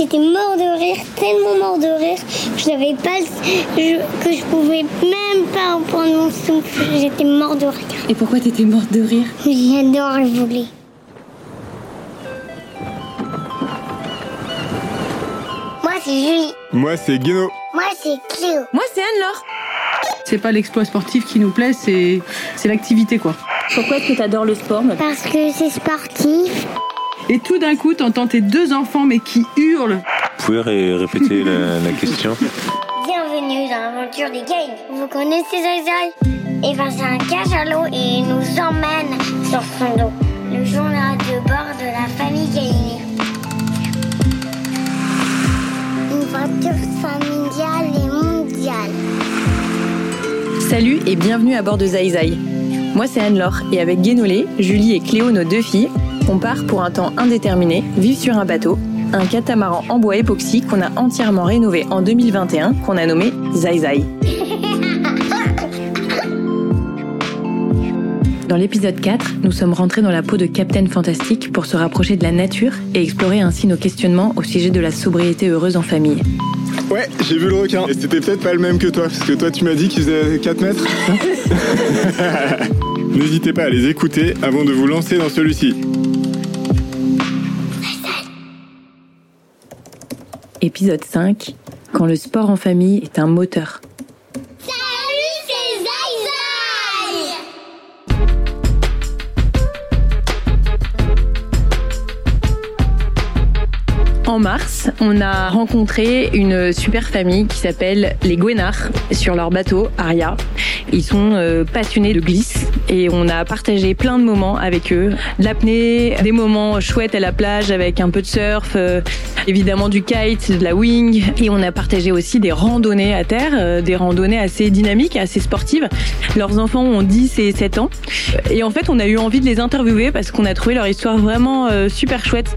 J'étais mort de rire, tellement mort de rire que je n'avais pas, je, que je pouvais même pas reprendre mon souffle. J'étais mort de rire. Et pourquoi t'étais morte de rire? J'adore le voler. Moi c'est Julie. Moi, c'est Guéno. Moi c'est Cléo. Moi, c'est Anne-Laure. C'est pas l'exploit sportif qui nous plaît, c'est c'est l'activité quoi. Pourquoi est-ce que t'adores le sport Parce que c'est sportif. Et tout d'un coup, t'entends tes deux enfants mais qui hurlent. Vous pouvez ré- répéter la, la question Bienvenue dans l'aventure des games. Vous connaissez Zai Zai Eh ben c'est un cage à l'eau et il nous emmène sur son dos. Le journal de bord de la famille Gaini. Une voiture familiale et mondiale. Salut et bienvenue à bord de Zai Zai. Moi, c'est Anne-Laure et avec Guénolé, Julie et Cléo, nos deux filles, on part pour un temps indéterminé, vivre sur un bateau, un catamaran en bois époxy qu'on a entièrement rénové en 2021, qu'on a nommé Zai Zai. Dans l'épisode 4, nous sommes rentrés dans la peau de Captain Fantastic pour se rapprocher de la nature et explorer ainsi nos questionnements au sujet de la sobriété heureuse en famille. Ouais, j'ai vu le requin. Et c'était peut-être pas le même que toi, parce que toi, tu m'as dit qu'il faisait 4 mètres. N'hésitez pas à les écouter avant de vous lancer dans celui-ci. Épisode 5, quand le sport en famille est un moteur. En mars, on a rencontré une super famille qui s'appelle les Gwenard sur leur bateau Aria. Ils sont euh, passionnés de glisse et on a partagé plein de moments avec eux. De l'apnée, des moments chouettes à la plage avec un peu de surf, euh, évidemment du kite, de la wing. Et on a partagé aussi des randonnées à terre, euh, des randonnées assez dynamiques, assez sportives. Leurs enfants ont 10 et 7 ans. Et en fait, on a eu envie de les interviewer parce qu'on a trouvé leur histoire vraiment super chouette.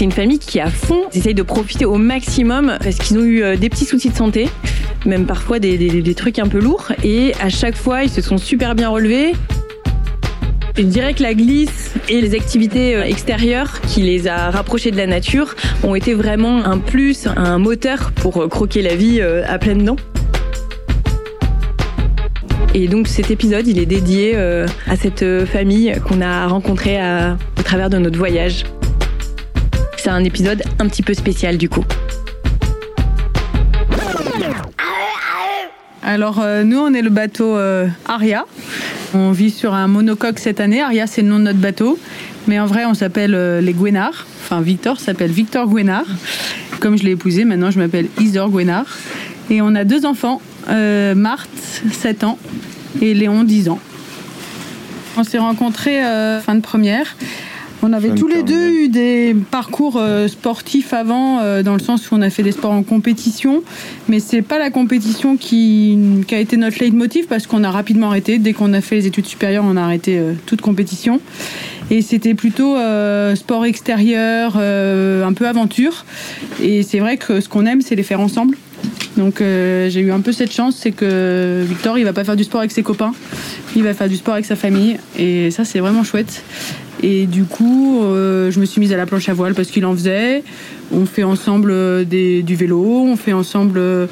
C'est une famille qui, à fond, essaye de profiter au maximum parce qu'ils ont eu euh, des petits soucis de santé, même parfois des, trucs un peu lourds. Et à chaque fois, ils se sont super bien relevés. Je dirais que la glisse et les activités euh, extérieures qui les a rapprochés de la nature ont été vraiment un plus, un moteur pour euh, croquer la vie à pleines dents. Et donc cet épisode, il est dédié à cette famille qu'on a rencontrée au travers de notre voyage. C'est un épisode un petit peu spécial du coup. Alors euh, nous, on est le bateau euh, Aria. On vit sur un monocoque cette année. Aria, c'est le nom de notre bateau. Mais en vrai, on s'appelle euh, les Gwenard. Enfin, Victor s'appelle Victor Gwenard. Comme je l'ai épousé, maintenant je m'appelle Isor Gwenard. Et on a deux enfants, Marthe, 7 ans, et Léon, 10 ans. On s'est rencontrés fin de première. On avait tous les deux eu des parcours euh, sportifs avant, euh, dans le sens où on a fait des sports en compétition, mais c'est pas la compétition qui, qui a été notre leitmotiv parce qu'on a rapidement arrêté. Dès qu'on a fait les études supérieures, on a arrêté euh, toute compétition. Et c'était plutôt euh, sport extérieur, euh, un peu aventure. Et c'est vrai que ce qu'on aime, c'est les faire ensemble. Donc euh, j'ai eu un peu cette chance, c'est que Victor, il va pas faire du sport avec ses copains, il va faire du sport avec sa famille. Et ça, c'est vraiment chouette. Et du coup, euh, je me suis mise à la planche à voile parce qu'il en faisait. On fait ensemble euh, du vélo, on fait ensemble euh,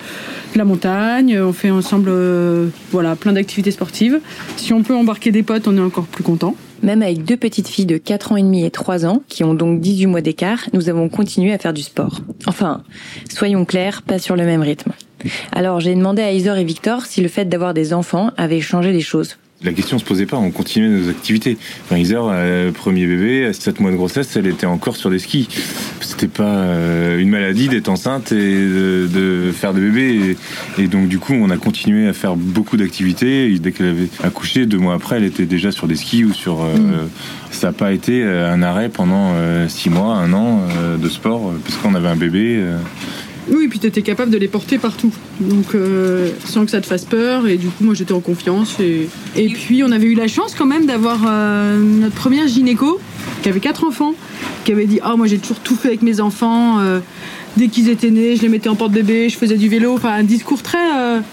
de la montagne, on fait ensemble voilà, plein d'activités sportives. Si on peut embarquer des potes, on est encore plus content. Même avec deux petites filles de 4 ans et demi et 3 ans, qui ont donc 18 mois d'écart, nous avons continué à faire du sport. Enfin, soyons clairs, pas sur le même rythme. Alors j'ai demandé à Isor et Victor si le fait d'avoir des enfants avait changé les choses. La question se posait pas, on continuait nos activités. Enfin, euh, premier bébé, à 7 mois de grossesse, elle était encore sur des skis. C'était pas euh, une maladie d'être enceinte et de, de faire des bébés. Et, et donc, du coup, on a continué à faire beaucoup d'activités. Et Dès qu'elle avait accouché, deux mois après, elle était déjà sur des skis ou sur. euh, Ça n'a pas été un arrêt pendant six mois, un an de sport, parce qu'on avait un bébé. Oui, et puis tu étais capable de les porter partout. Donc, euh, sans que ça te fasse peur. Et du coup, moi, j'étais en confiance. Et, et puis, on avait eu la chance quand même d'avoir euh, notre première gynéco, qui avait quatre enfants, qui avait dit Ah, moi, j'ai toujours tout fait avec mes enfants. euh, dès qu'ils étaient nés, je les mettais en porte-bébé, je faisais du vélo. Enfin, un discours très.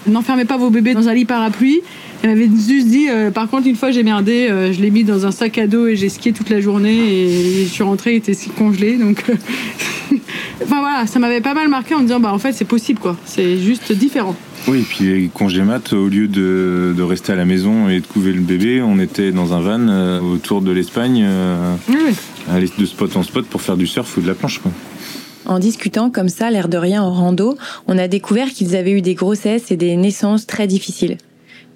N'enfermez pas vos bébés dans un lit parapluie. Elle m'avait juste dit Par contre, une fois, j'ai merdé, je l'ai mis dans un sac à dos et j'ai skié toute la journée. Et je suis rentrée, il était si congelé. Donc. Enfin voilà, ça m'avait pas mal marqué en me disant, bah en fait, c'est possible, quoi. C'est juste différent. Oui, et puis les congés mat, au lieu de, de rester à la maison et de couver le bébé, on était dans un van euh, autour de l'Espagne, euh, Oui, aller de spot en spot pour faire du surf ou de la planche. Quoi. En discutant comme ça, l'air de rien en rando, on a découvert qu'ils avaient eu des grossesses et des naissances très difficiles.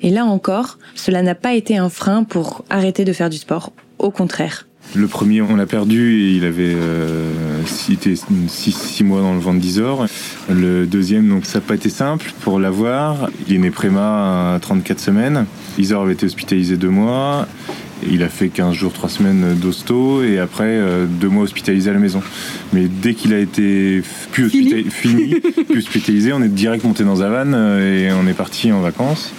Et là encore, cela n'a pas été un frein pour arrêter de faire du sport. Au contraire. Le premier, on l'a perdu et il avait euh, six- six mois dans le ventre d'Isor. Le deuxième, donc ça n'a pas été simple pour l'avoir. Il est né préma à 34 semaines. Isor avait été hospitalisé deux mois. Il a fait 15 jours, 3 semaines d'hosto et après euh, deux mois hospitalisé à la maison. Mais dès qu'il a été plus Fini. hospita- fini, plus hospitalisé, on est direct monté dans un van euh, et on est parti en vacances.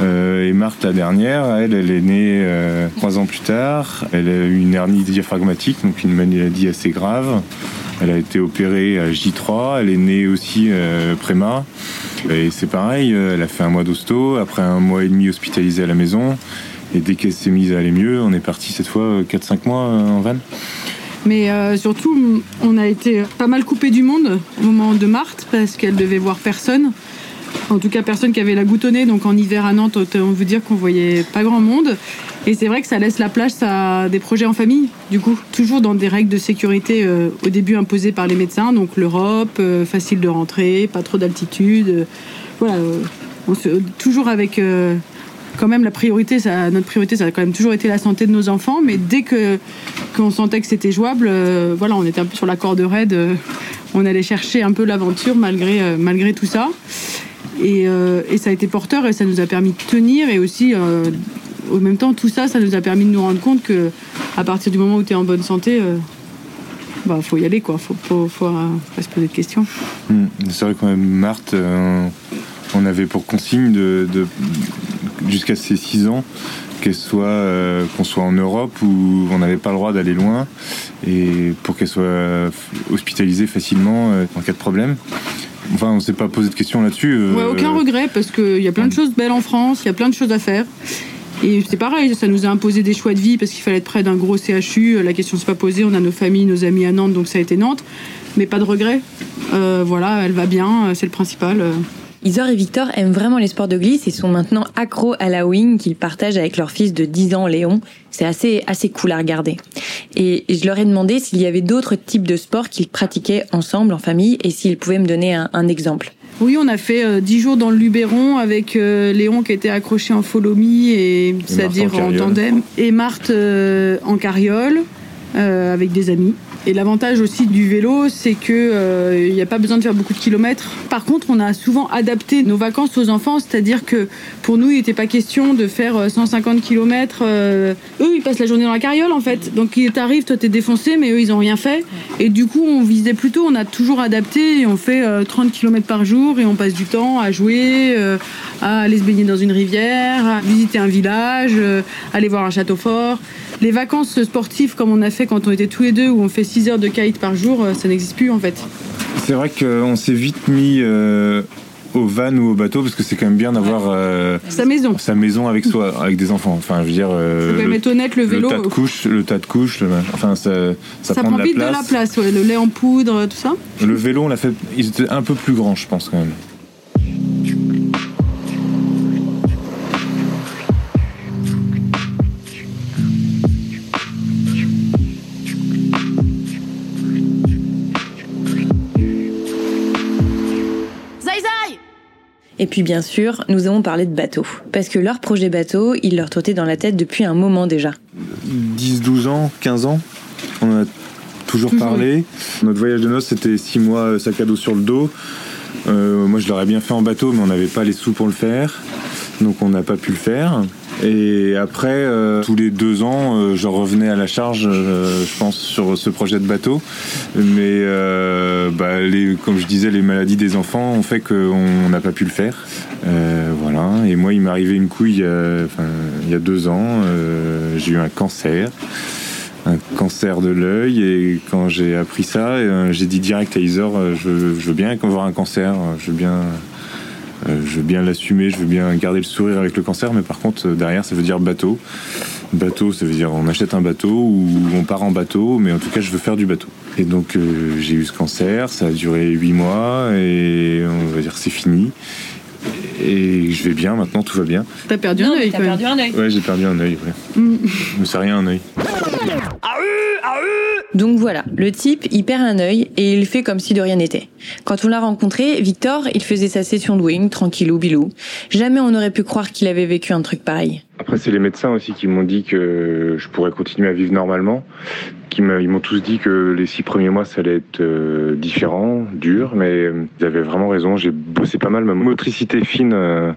Euh, et Marthe, la dernière, elle, elle est née euh, trois ans plus tard. Elle a eu une hernie diaphragmatique, donc une maladie assez grave. Elle a été opérée à J3. Elle est née aussi euh, préma. Et c'est pareil, euh, elle a fait un mois d'hosto, après un mois et demi hospitalisée à la maison. Et dès qu'elle s'est mise à aller mieux, on est parti cette fois euh, 4-5 mois en van. Mais surtout, on a été pas mal coupé du monde au moment de Marthe parce qu'elle devait voir personne. En tout cas, personne qui avait la nez. Donc en hiver à Nantes, on veut dire qu'on voyait pas grand monde. Et c'est vrai que ça laisse la place à des projets en famille, du coup. Toujours dans des règles de sécurité euh, au début imposées par les médecins. Donc l'Europe, euh, facile de rentrer, pas trop d'altitude. euh, voilà. toujours avec. quand même la priorité, notre priorité, ça a quand même toujours été la santé de nos enfants, mais dès qu'on sentait que c'était jouable, voilà, on était un peu sur la corde raide, on allait chercher un peu l'aventure malgré malgré tout ça, et, euh, et ça a été porteur et ça nous a permis de tenir et aussi euh, au même temps tout ça, ça nous a permis de nous rendre compte que à partir du moment où tu es en bonne santé, euh, bah faut y aller quoi, faut faut, euh, pas se poser de questions. Hmm. C'est vrai quand Marthe, on avait pour consigne de, jusqu'à ses 6 ans qu'elle soit qu'on soit en Europe où on n'avait pas le droit d'aller loin et pour qu'elle soit hospitalisée facilement en cas de problème. Enfin, on s'est pas posé de questions là-dessus. euh, Ouais, aucun regret parce qu'il y a plein de choses belles en France, il y a plein de choses à faire. Et c'est pareil, ça nous a imposé des choix de vie parce qu'il fallait être près d'un gros CHU. La question s'est pas posée, on a nos familles, nos amis à Nantes, donc ça a été Nantes. Mais pas de regret. Euh, voilà, elle va bien, euh, c'est le principal. Isor et Victor aiment vraiment les sports de glisse et sont maintenant accros à la wing qu'ils partagent avec leur fils de 10 ans, Léon. C'est assez, assez cool à regarder. Et je leur ai demandé s'il y avait d'autres types de sports qu'ils pratiquaient ensemble, en famille, et s'ils pouvaient me donner un, un exemple. Oui, on a fait euh, 10 jours dans le Luberon avec euh, Léon qui était accroché en follow me, et c'est-à-dire en tandem, et Marthe euh, en carriole euh, avec des amis. Et l'avantage aussi du vélo, c'est que euh, il n'y a pas besoin de faire beaucoup de kilomètres. Par contre, on a souvent adapté nos vacances aux enfants, c'est-à-dire que pour nous, il n'était pas question de faire euh, 150 kilomètres. euh, eux, ils passent la journée dans la carriole en fait. Donc, ils t'arrivent, toi, t'es défoncé, mais eux, ils ont rien fait. Et du coup, on visait plutôt, on a toujours adapté et on fait euh, 30 km par jour et on passe du temps à jouer, euh, à aller se baigner dans une rivière, à visiter un village, euh, aller voir un château fort. Les vacances sportives comme on a fait quand on était tous les deux où on fait 6 heures de kite par jour, euh, ça n'existe plus en fait. C'est vrai qu'on s'est vite mis euh, au van ou au bateau parce que c'est quand même bien d'avoir euh, Sa maison. sa maison avec soi, avec des enfants. Enfin, je veux dire. euh, le- être honnête, le vélo, tas de couches, le tas de couches, le enfin ça, ça, ça prend, prend de la vite place. de la place, ouais, le lait en poudre, tout ça. Le vélo, on l'a fait, ils étaient un peu plus grands, je pense quand même. Puis bien sûr, nous avons parlé de bateau. Parce que leur projet bateau, il leur trottait dans la tête depuis un moment déjà. 10, 12 ans, 15 ans, on en a toujours, parlé. Notre voyage de noces, c'était 6 mois euh, sac à dos sur le dos. Euh, moi, je l'aurais bien fait en bateau, mais on n'avait pas les sous pour le faire. Donc, on n'a pas pu le faire. Et après, euh, tous les deux ans, euh, je revenais à la charge, euh, je pense, sur ce projet de bateau. Mais euh, bah, les, comme je disais, les maladies des enfants ont fait qu'on n'a pas pu le faire. Euh, voilà. Et moi, il m'est arrivé une couille euh, enfin, il y a deux ans. J'ai eu un cancer un cancer de l'œil et quand j'ai appris ça j'ai dit direct à Isor je, je veux bien avoir un cancer je veux bien je veux bien l'assumer je veux bien garder le sourire avec le cancer mais par contre euh, derrière ça veut dire bateau Bateau, ça veut dire on achète un bateau ou on part en bateau, mais en tout cas je veux faire du bateau. Et donc euh, j'ai eu ce cancer, ça a duré 8 mois et on va dire c'est fini. Et je vais bien maintenant, tout va bien. T'as perdu un œil T'as perdu un œil. Ouais, j'ai perdu un œil, ouais. Mais c'est rien un œil. Donc voilà, le type, il perd un œil et il fait comme si de rien n'était. Quand on l'a rencontré, Victor, il faisait sa session de wing, tranquillou bilou. Jamais on aurait pu croire qu'il avait vécu un truc pareil. Après, c'est les médecins aussi qui m'ont dit que je pourrais continuer à vivre normalement. Ils m'ont tous dit que les six premiers mois, ça allait être euh, différent, dur, mais euh, ils avaient vraiment raison. J'ai bossé pas mal ma motricité fine euh,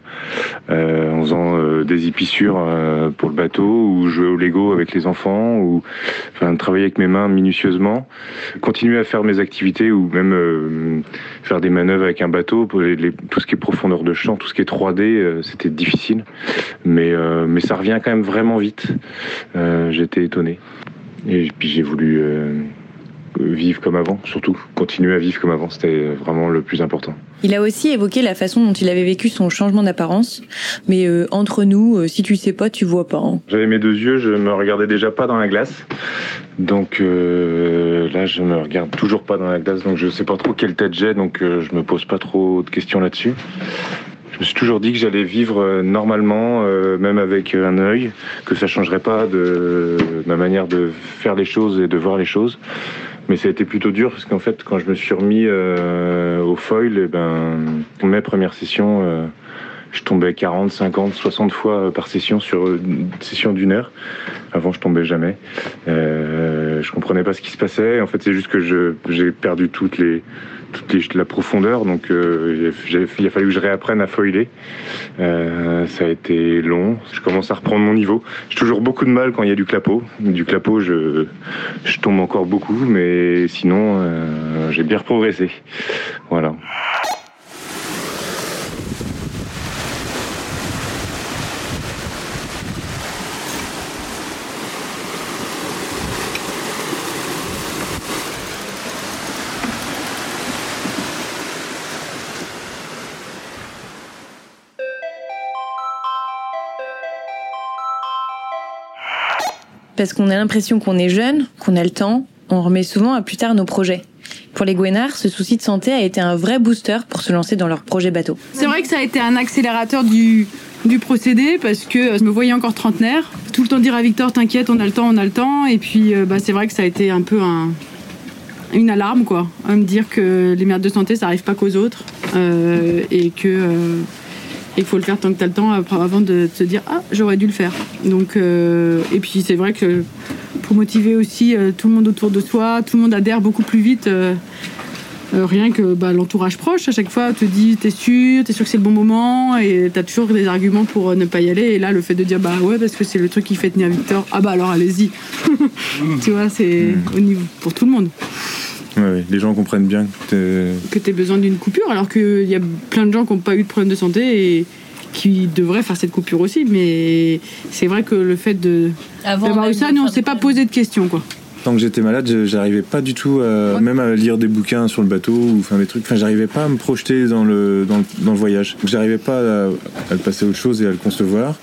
en faisant des épissures pour le bateau, ou jouer au Lego avec les enfants, ou enfin, travailler avec mes mains minutieusement. Continuer à faire mes activités, ou même faire des manœuvres avec un bateau. Pour tout ce qui est profondeur de champ, tout ce qui est 3D, euh, c'était difficile. Mais, mais ça revient quand même vraiment vite. J'étais étonné. Et puis j'ai voulu euh, vivre comme avant, surtout. Continuer à vivre comme avant, c'était vraiment le plus important. Il a aussi évoqué la façon dont il avait vécu son changement d'apparence. Mais euh, entre nous, euh, si tu sais pas, tu vois pas. hein. J'avais mes deux yeux, je me regardais déjà pas dans la glace. Donc euh, là, je me regarde toujours pas dans la glace, donc je sais pas trop quelle tête j'ai, donc euh, je me pose pas trop de questions là-dessus. Me suis toujours dit que j'allais vivre euh, normalement, euh, même avec un œil, que ça changerait pas de ma manière de faire les choses et de voir les choses. Mais ça a été plutôt dur parce qu'en fait, quand je me suis remis euh, au foil, eh ben, mes premières sessions, je tombais 40, 50, 60 fois par session sur une session d'une heure. Avant, je tombais jamais. Euh, je comprenais pas ce qui se passait. En fait, c'est juste que j'ai perdu toutes les, toute les- la profondeur. Donc, euh, il a fallu que je réapprenne à foiler. Euh, ça a été long. Je commence à reprendre mon niveau. J'ai toujours beaucoup de mal quand il y a du clapot. Du clapot, je, je tombe encore beaucoup, mais sinon, euh, j'ai bien progressé. Voilà. Parce qu'on a l'impression qu'on est jeune, qu'on a le temps, on remet souvent à plus tard nos projets. Pour les Gwenards, ce souci de santé a été un vrai booster pour se lancer dans leur projet bateau. C'est vrai que ça a été un accélérateur du, procédé parce que je me voyais encore trentenaire. Tout le temps dire à Victor, t'inquiète, on a le temps, on a le temps. Et puis euh, bah, c'est vrai que ça a été un peu un, une alarme, quoi. Me dire que les merdes de santé, ça arrive pas qu'aux autres. euh, et que. euh, et qu'il faut le faire tant que t'as le temps avant de te dire ah j'aurais dû le faire donc euh, et puis c'est vrai que pour motiver aussi euh, tout le monde autour de soi tout le monde adhère beaucoup plus vite euh, rien que bah, l'entourage proche, à chaque fois, te dit t'es sûr, t'es sûr que c'est le bon moment, et t'as toujours des arguments pour ne pas y aller. Et là, le fait de dire bah ouais, parce que c'est le truc qui fait tenir Victor, ah bah alors allez-y. tu vois, c'est au niveau pour tout le monde Ouais, ouais, les gens comprennent bien que t'es- que t'aies besoin d'une coupure, alors qu'il y a plein de gens qui n'ont pas eu de problème de santé et qui devraient faire cette coupure aussi. Mais c'est vrai que le fait de d'avoir eu ça, nous on s'est pas posé de questions quoi. Tant que j'étais malade, j'arrivais pas du tout, à, même à lire des bouquins sur le bateau ou enfin des trucs. Enfin, j'arrivais pas à me projeter dans le dans le, dans le voyage. J'arrivais pas à, à le passer à autre chose et à le concevoir.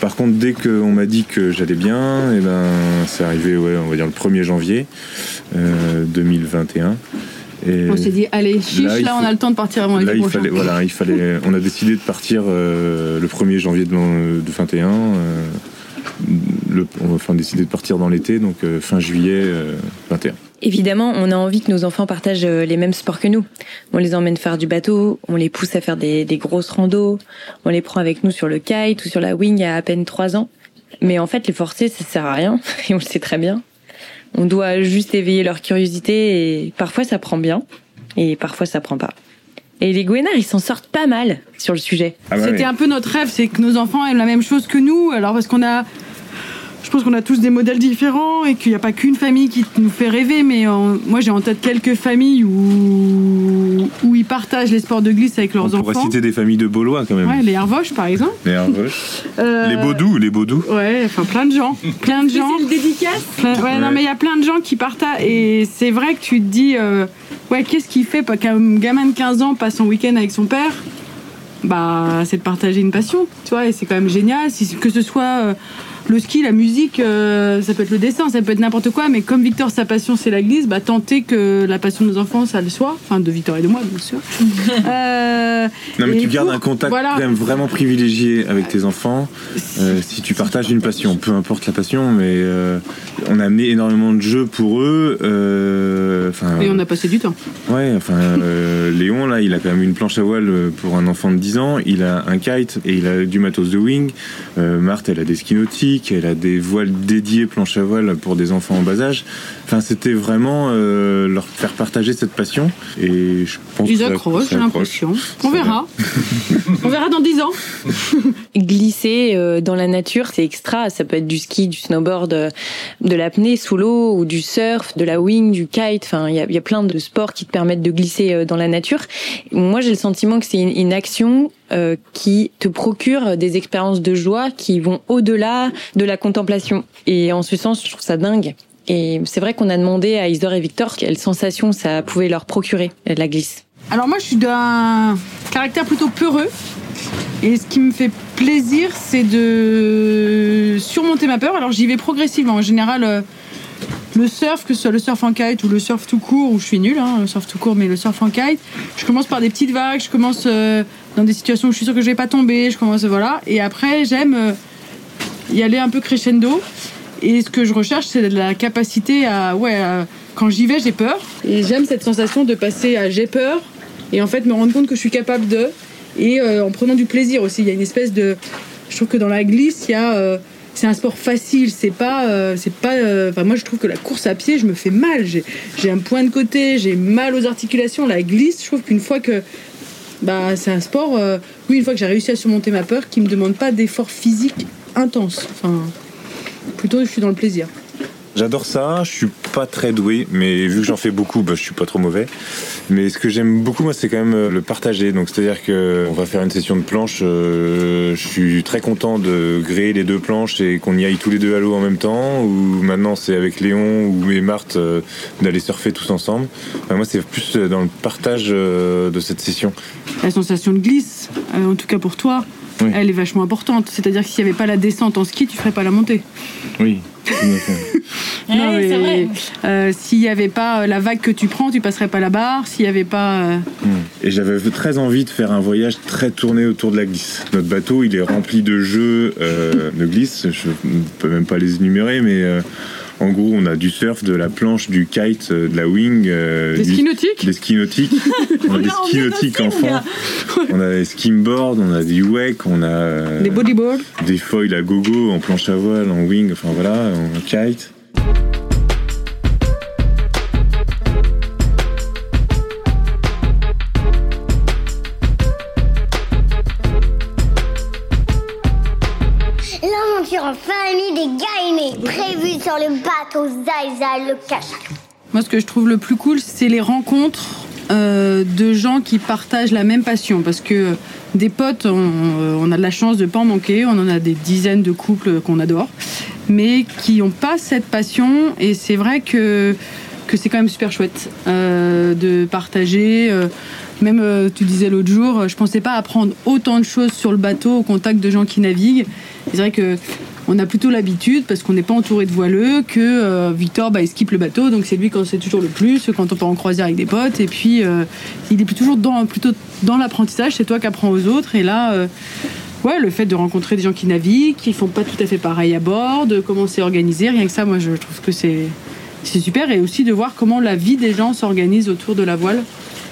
Par contre, dès qu'on m'a dit que j'allais bien, et ben, c'est arrivé, ouais, on va dire le 1er janvier euh, 2021. Et On s'est dit allez chiche, Là, on a le temps de partir avant l'été prochain. fallait, voilà, il fallait, on a décidé de partir euh, le 1er janvier de, de 21. euh, le, enfin décider de partir dans l'été, donc euh, fin juillet euh, 21. Évidemment, on a envie que nos enfants partagent euh, les mêmes sports que nous. On les emmène faire du bateau, on les pousse à faire des, des grosses randos, on les prend avec nous sur le kite ou sur la wing à à peine 3 ans. Mais en fait, les forcer, ça sert à rien, et on le sait très bien. On doit juste éveiller leur curiosité, et parfois ça prend bien, et parfois ça prend pas. Et les Gwenards, ils s'en sortent pas mal sur le sujet. Ah ouais, C'était un peu notre rêve, c'est que nos enfants aiment la même chose que nous. Alors parce qu'on a, je pense qu'on a tous des modèles différents et qu'il n'y a pas qu'une famille qui nous fait rêver. Mais euh, moi j'ai en tête quelques familles où où ils partagent les sports de glisse avec leurs On pourrait enfants. citer des familles de Baulois quand même. Ouais, les Hervoches par exemple. Les Hervoches. Euh, Les Baudous, les Baudous. Ouais, enfin plein de gens, plein de gens. dédicace Plein- ouais, non mais il y a plein de gens qui partagent et c'est vrai que tu te dis euh, ouais qu'est-ce qui fait pas qu'un gamin de 15 ans passe son week-end avec son père? Bah c'est de partager une passion tu vois et c'est quand même génial si, que ce soit euh, le ski, la musique, euh, ça peut être le dessin, ça peut être n'importe quoi, mais comme Victor, sa passion, c'est la glisse, bah, tenter que la passion de nos enfants, ça le soit. Enfin, de Victor et de moi, bien sûr. Euh, Non, mais tu gardes pour- un contact voilà. quand même vraiment privilégié avec tes enfants. euh, si tu partages une passion, peu importe la passion, mais euh, on a amené énormément de jeux pour eux. euh, Et on a passé du temps. Ouais, enfin, euh, Léon, là, il a quand même une planche à voile pour un enfant de 10 ans, il a un kite et il a du matos de wing. Euh, Marthe, elle a des nautiques, elle a des voiles dédiées planche à voile pour des enfants en bas âge. Enfin, c'était vraiment euh, leur faire partager cette passion. Et je pense Ils accrochent, j'ai l'impression. On verra. on verra dans 10 ans. Glisser euh, dans la nature, c'est extra. Ça peut être du ski, du snowboard, euh, de l'apnée sous l'eau ou du surf, de la wing, du kite. Enfin, il y a, il y a plein de sports qui te permettent de glisser dans la nature. Moi, j'ai le sentiment que c'est une, une action euh, qui te procure des expériences de joie qui vont au-delà de la contemplation. Et en ce sens, je trouve ça dingue. Et c'est vrai qu'on a demandé à Isor et Victor quelle sensation ça pouvait leur procurer, la glisse. Alors moi, je suis d'un caractère plutôt peureux. Et ce qui me fait plaisir, c'est de surmonter ma peur. Alors j'y vais progressivement. En général, euh, le surf, que ce soit le surf en kite ou le surf tout court, où je suis nulle, hein, le surf tout court, mais le surf en kite, je commence par des petites vagues, je commence euh, dans des situations où je suis sûre que je vais pas tomber, je commence, voilà. Et après, j'aime euh, y aller un peu crescendo. Et ce que je recherche, c'est la capacité à, ouais, quand j'y vais, j'ai peur. Et j'aime cette sensation de passer à j'ai peur et en fait me rendre compte que je suis capable de. Et euh, en prenant du plaisir aussi. Il y a une espèce de. Je trouve que dans la glisse, il y a. c'est un sport facile, c'est pas, euh, c'est pas. euh, Enfin, moi, je trouve que la course à pied, je me fais mal. J'ai, j'ai un point de côté, j'ai mal aux articulations. La glisse, je trouve qu'une fois que, bah, c'est un sport. euh, oui, une fois que j'ai réussi à surmonter ma peur, qui me demande pas d'effort physique intense. Enfin, plutôt, je suis dans le plaisir. J'adore ça, je suis pas très doué, mais vu que j'en fais beaucoup, bah, je suis pas trop mauvais. Mais ce que j'aime beaucoup, moi, c'est quand même euh, le partager. Donc, c'est-à-dire que on va faire une session de planche. euh, je suis très content de gréer les deux planches et qu'on y aille tous les deux à l'eau en même temps. Ou maintenant, c'est avec Léon ou et Marthe euh, d'aller surfer tous ensemble. Moi, c'est plus dans le partage de cette session. la sensation de glisse, en tout cas pour toi, Oui. elle est vachement importante. C'est-à-dire que s'il n'y avait pas la descente en ski, tu ferais pas la montée. Oui. Non, mais, euh, s'il n'y avait pas euh, la vague que tu prends, tu passerais pas la barre. S'il n'y avait pas. euh, Et j'avais très envie de faire un voyage très tourné autour de la glisse. Notre bateau, il est rempli de jeux euh, de glisse. Je ne peux même pas les énumérer, mais euh, en gros, on a du surf, de la planche, du kite, euh, de la wing, euh, Des skis nautiques des skis nautiques. on a des skis nautiques enfants. On a des skimboards, on a du wake, on a euh, Des bodyboards. des foils à gogo en planche à voile, en wing, enfin voilà, en kite. Le bateau le. Moi, ce que je trouve le plus cool, c'est les rencontres euh, de gens qui partagent la même passion. Parce que des potes, on, euh, a de la chance de ne pas en manquer. On en a des dizaines de couples qu'on adore, mais qui n'ont pas cette passion. Et c'est vrai que, que c'est quand même super chouette euh, de partager. même, tu disais l'autre jour, je pensais pas apprendre autant de choses sur le bateau au contact de gens qui naviguent. C'est vrai que on a plutôt l'habitude, parce qu'on n'est pas entouré de voileux, que euh, Victor, bah, il skip le bateau, donc c'est lui quand c'est toujours le plus, quand on part en croisière avec des potes, et puis euh, il est toujours dans, plutôt dans l'apprentissage, c'est toi qui apprends aux autres, et là, euh, ouais, le fait de rencontrer des gens qui naviguent, qui font pas tout à fait pareil à bord, de comment c'est organisé, rien que ça, moi je trouve que c'est c'est super, et aussi de voir comment la vie des gens s'organise autour de la voile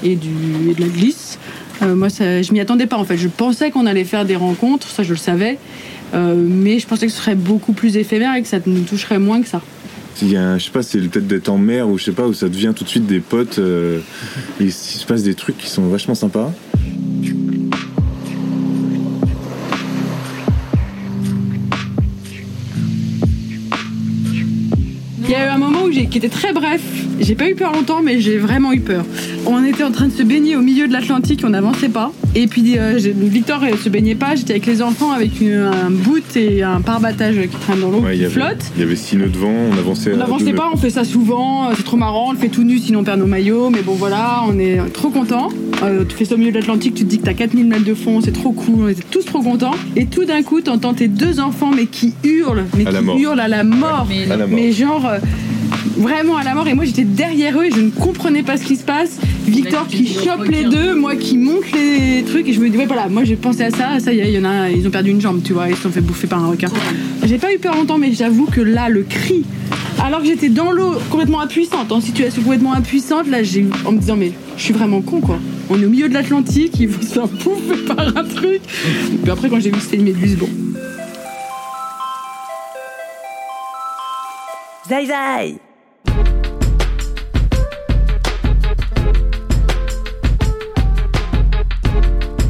et, du, et de la glisse. Moi, ça, je m'y attendais pas en fait. Je pensais qu'on allait faire des rencontres, ça je le savais, mais je pensais que ce serait beaucoup plus éphémère et que ça nous toucherait moins que ça. Il y a, je sais pas, c'est peut-être d'être en mer ou je sais pas, où ça devient tout de suite des potes. euh, et il se passe des trucs qui sont vachement sympas. Qui était très bref. J'ai pas eu peur longtemps, mais j'ai vraiment eu peur. On était en train de se baigner au milieu de l'Atlantique, on n'avançait pas. Et puis euh, Victor euh, se baignait pas, j'étais avec les enfants avec une- un boot et un pare-battage qui traîne dans l'eau, Ouais, il y qui avait- flotte. Il y avait six nœuds de vent, on avançait. On n'avançait pas, on fait ça souvent, euh, c'est trop marrant, on le fait tout nu sinon on perd nos maillots, mais bon voilà, on est trop contents. Euh, tu fais ça au milieu de l'Atlantique, tu te dis que t'as 4000 mètres de fond, c'est trop cool, on était tous trop contents. Et tout d'un coup, t'entends tes deux enfants, mais qui hurlent, mais À la qui mort. hurlent à la mort. Mais- À la mort. Mais genre, euh, vraiment à la mort. Et moi j'étais derrière eux et je ne comprenais pas ce qui se passe. Victor qui chope les deux, moi qui monte les trucs. Et je me dis, ouais, voilà, moi j'ai pensé à ça, ça y est, il y en a, ils ont perdu une jambe, tu vois, ils se sont fait bouffer par un requin. J'ai pas eu peur longtemps, mais j'avoue que là, le cri, alors que j'étais dans l'eau complètement impuissante, en situation complètement impuissante, là, j'ai en me disant, mais je suis vraiment con quoi. On est au milieu de l'Atlantique, ils vont se faire bouffer par un truc. Et puis après, quand j'ai vu que c'était une méduse, bon. Zai Zai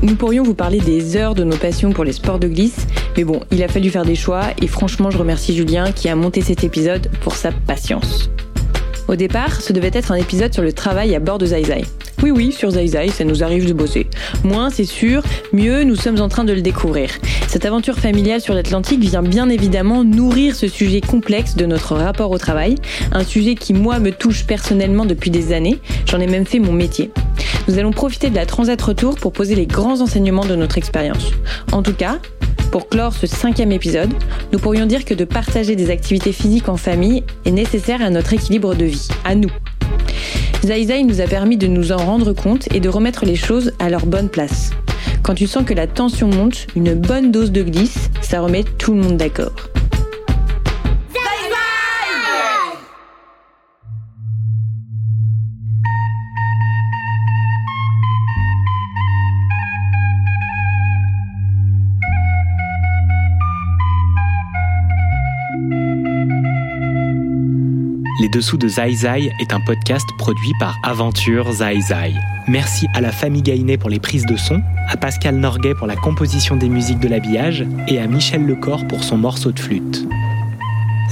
Nous pourrions vous parler des heures de nos passions pour les sports de glisse, mais bon, il a fallu faire des choix et franchement, je remercie Julien qui a monté cet épisode pour sa patience. Au départ, ce devait être un épisode sur le travail à bord de Zai. Oui, oui, sur Zai, ça nous arrive de bosser. Moins, c'est sûr, mieux, nous sommes en train de le découvrir. Cette aventure familiale sur l'Atlantique vient bien évidemment nourrir ce sujet complexe de notre rapport au travail, un sujet qui, moi, me touche personnellement depuis des années, j'en ai même fait mon métier. Nous allons profiter de la Transat Retour pour poser les grands enseignements de notre expérience. En tout cas, pour clore ce cinquième épisode, nous pourrions dire que de partager des activités physiques en famille est nécessaire à notre équilibre de vie, à nous. Zai Zai nous a permis de nous en rendre compte et de remettre les choses à leur bonne place. Quand tu sens que la tension monte, une bonne dose de glisse, ça remet tout le monde d'accord. Les Dessous de Zai Zai est un podcast produit par Aventure Zai Zai. Merci à la famille Gainé pour les prises de son, à Pascal Norguet pour la composition des musiques de l'habillage et à Michel Lecor pour son morceau de flûte.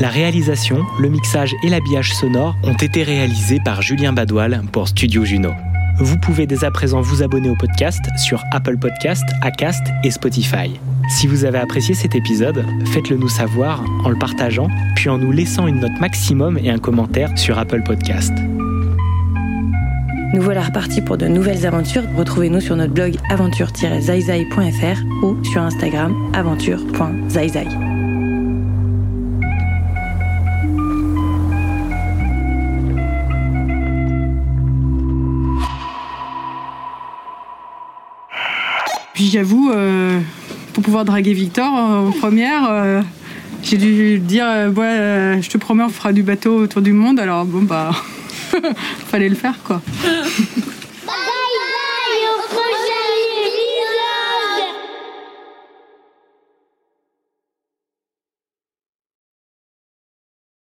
La réalisation, le mixage et l'habillage sonore ont été réalisés par Julien Badoil pour Studio Juno. Vous pouvez dès à présent vous abonner au podcast sur Apple Podcast, Acast et Spotify. Si vous avez apprécié cet épisode, faites-le nous savoir en le partageant, puis en nous laissant une note maximum et un commentaire sur Apple Podcast. Nous voilà repartis pour de nouvelles aventures. Retrouvez-nous sur notre blog aventure-zaizai.fr ou sur Instagram aventure.zaizai. Puis j'avoue, euh, pour pouvoir draguer Victor euh, en première, euh, j'ai dû dire euh, je te promets, on fera du bateau autour du monde. Alors bon, bah, fallait le faire quoi.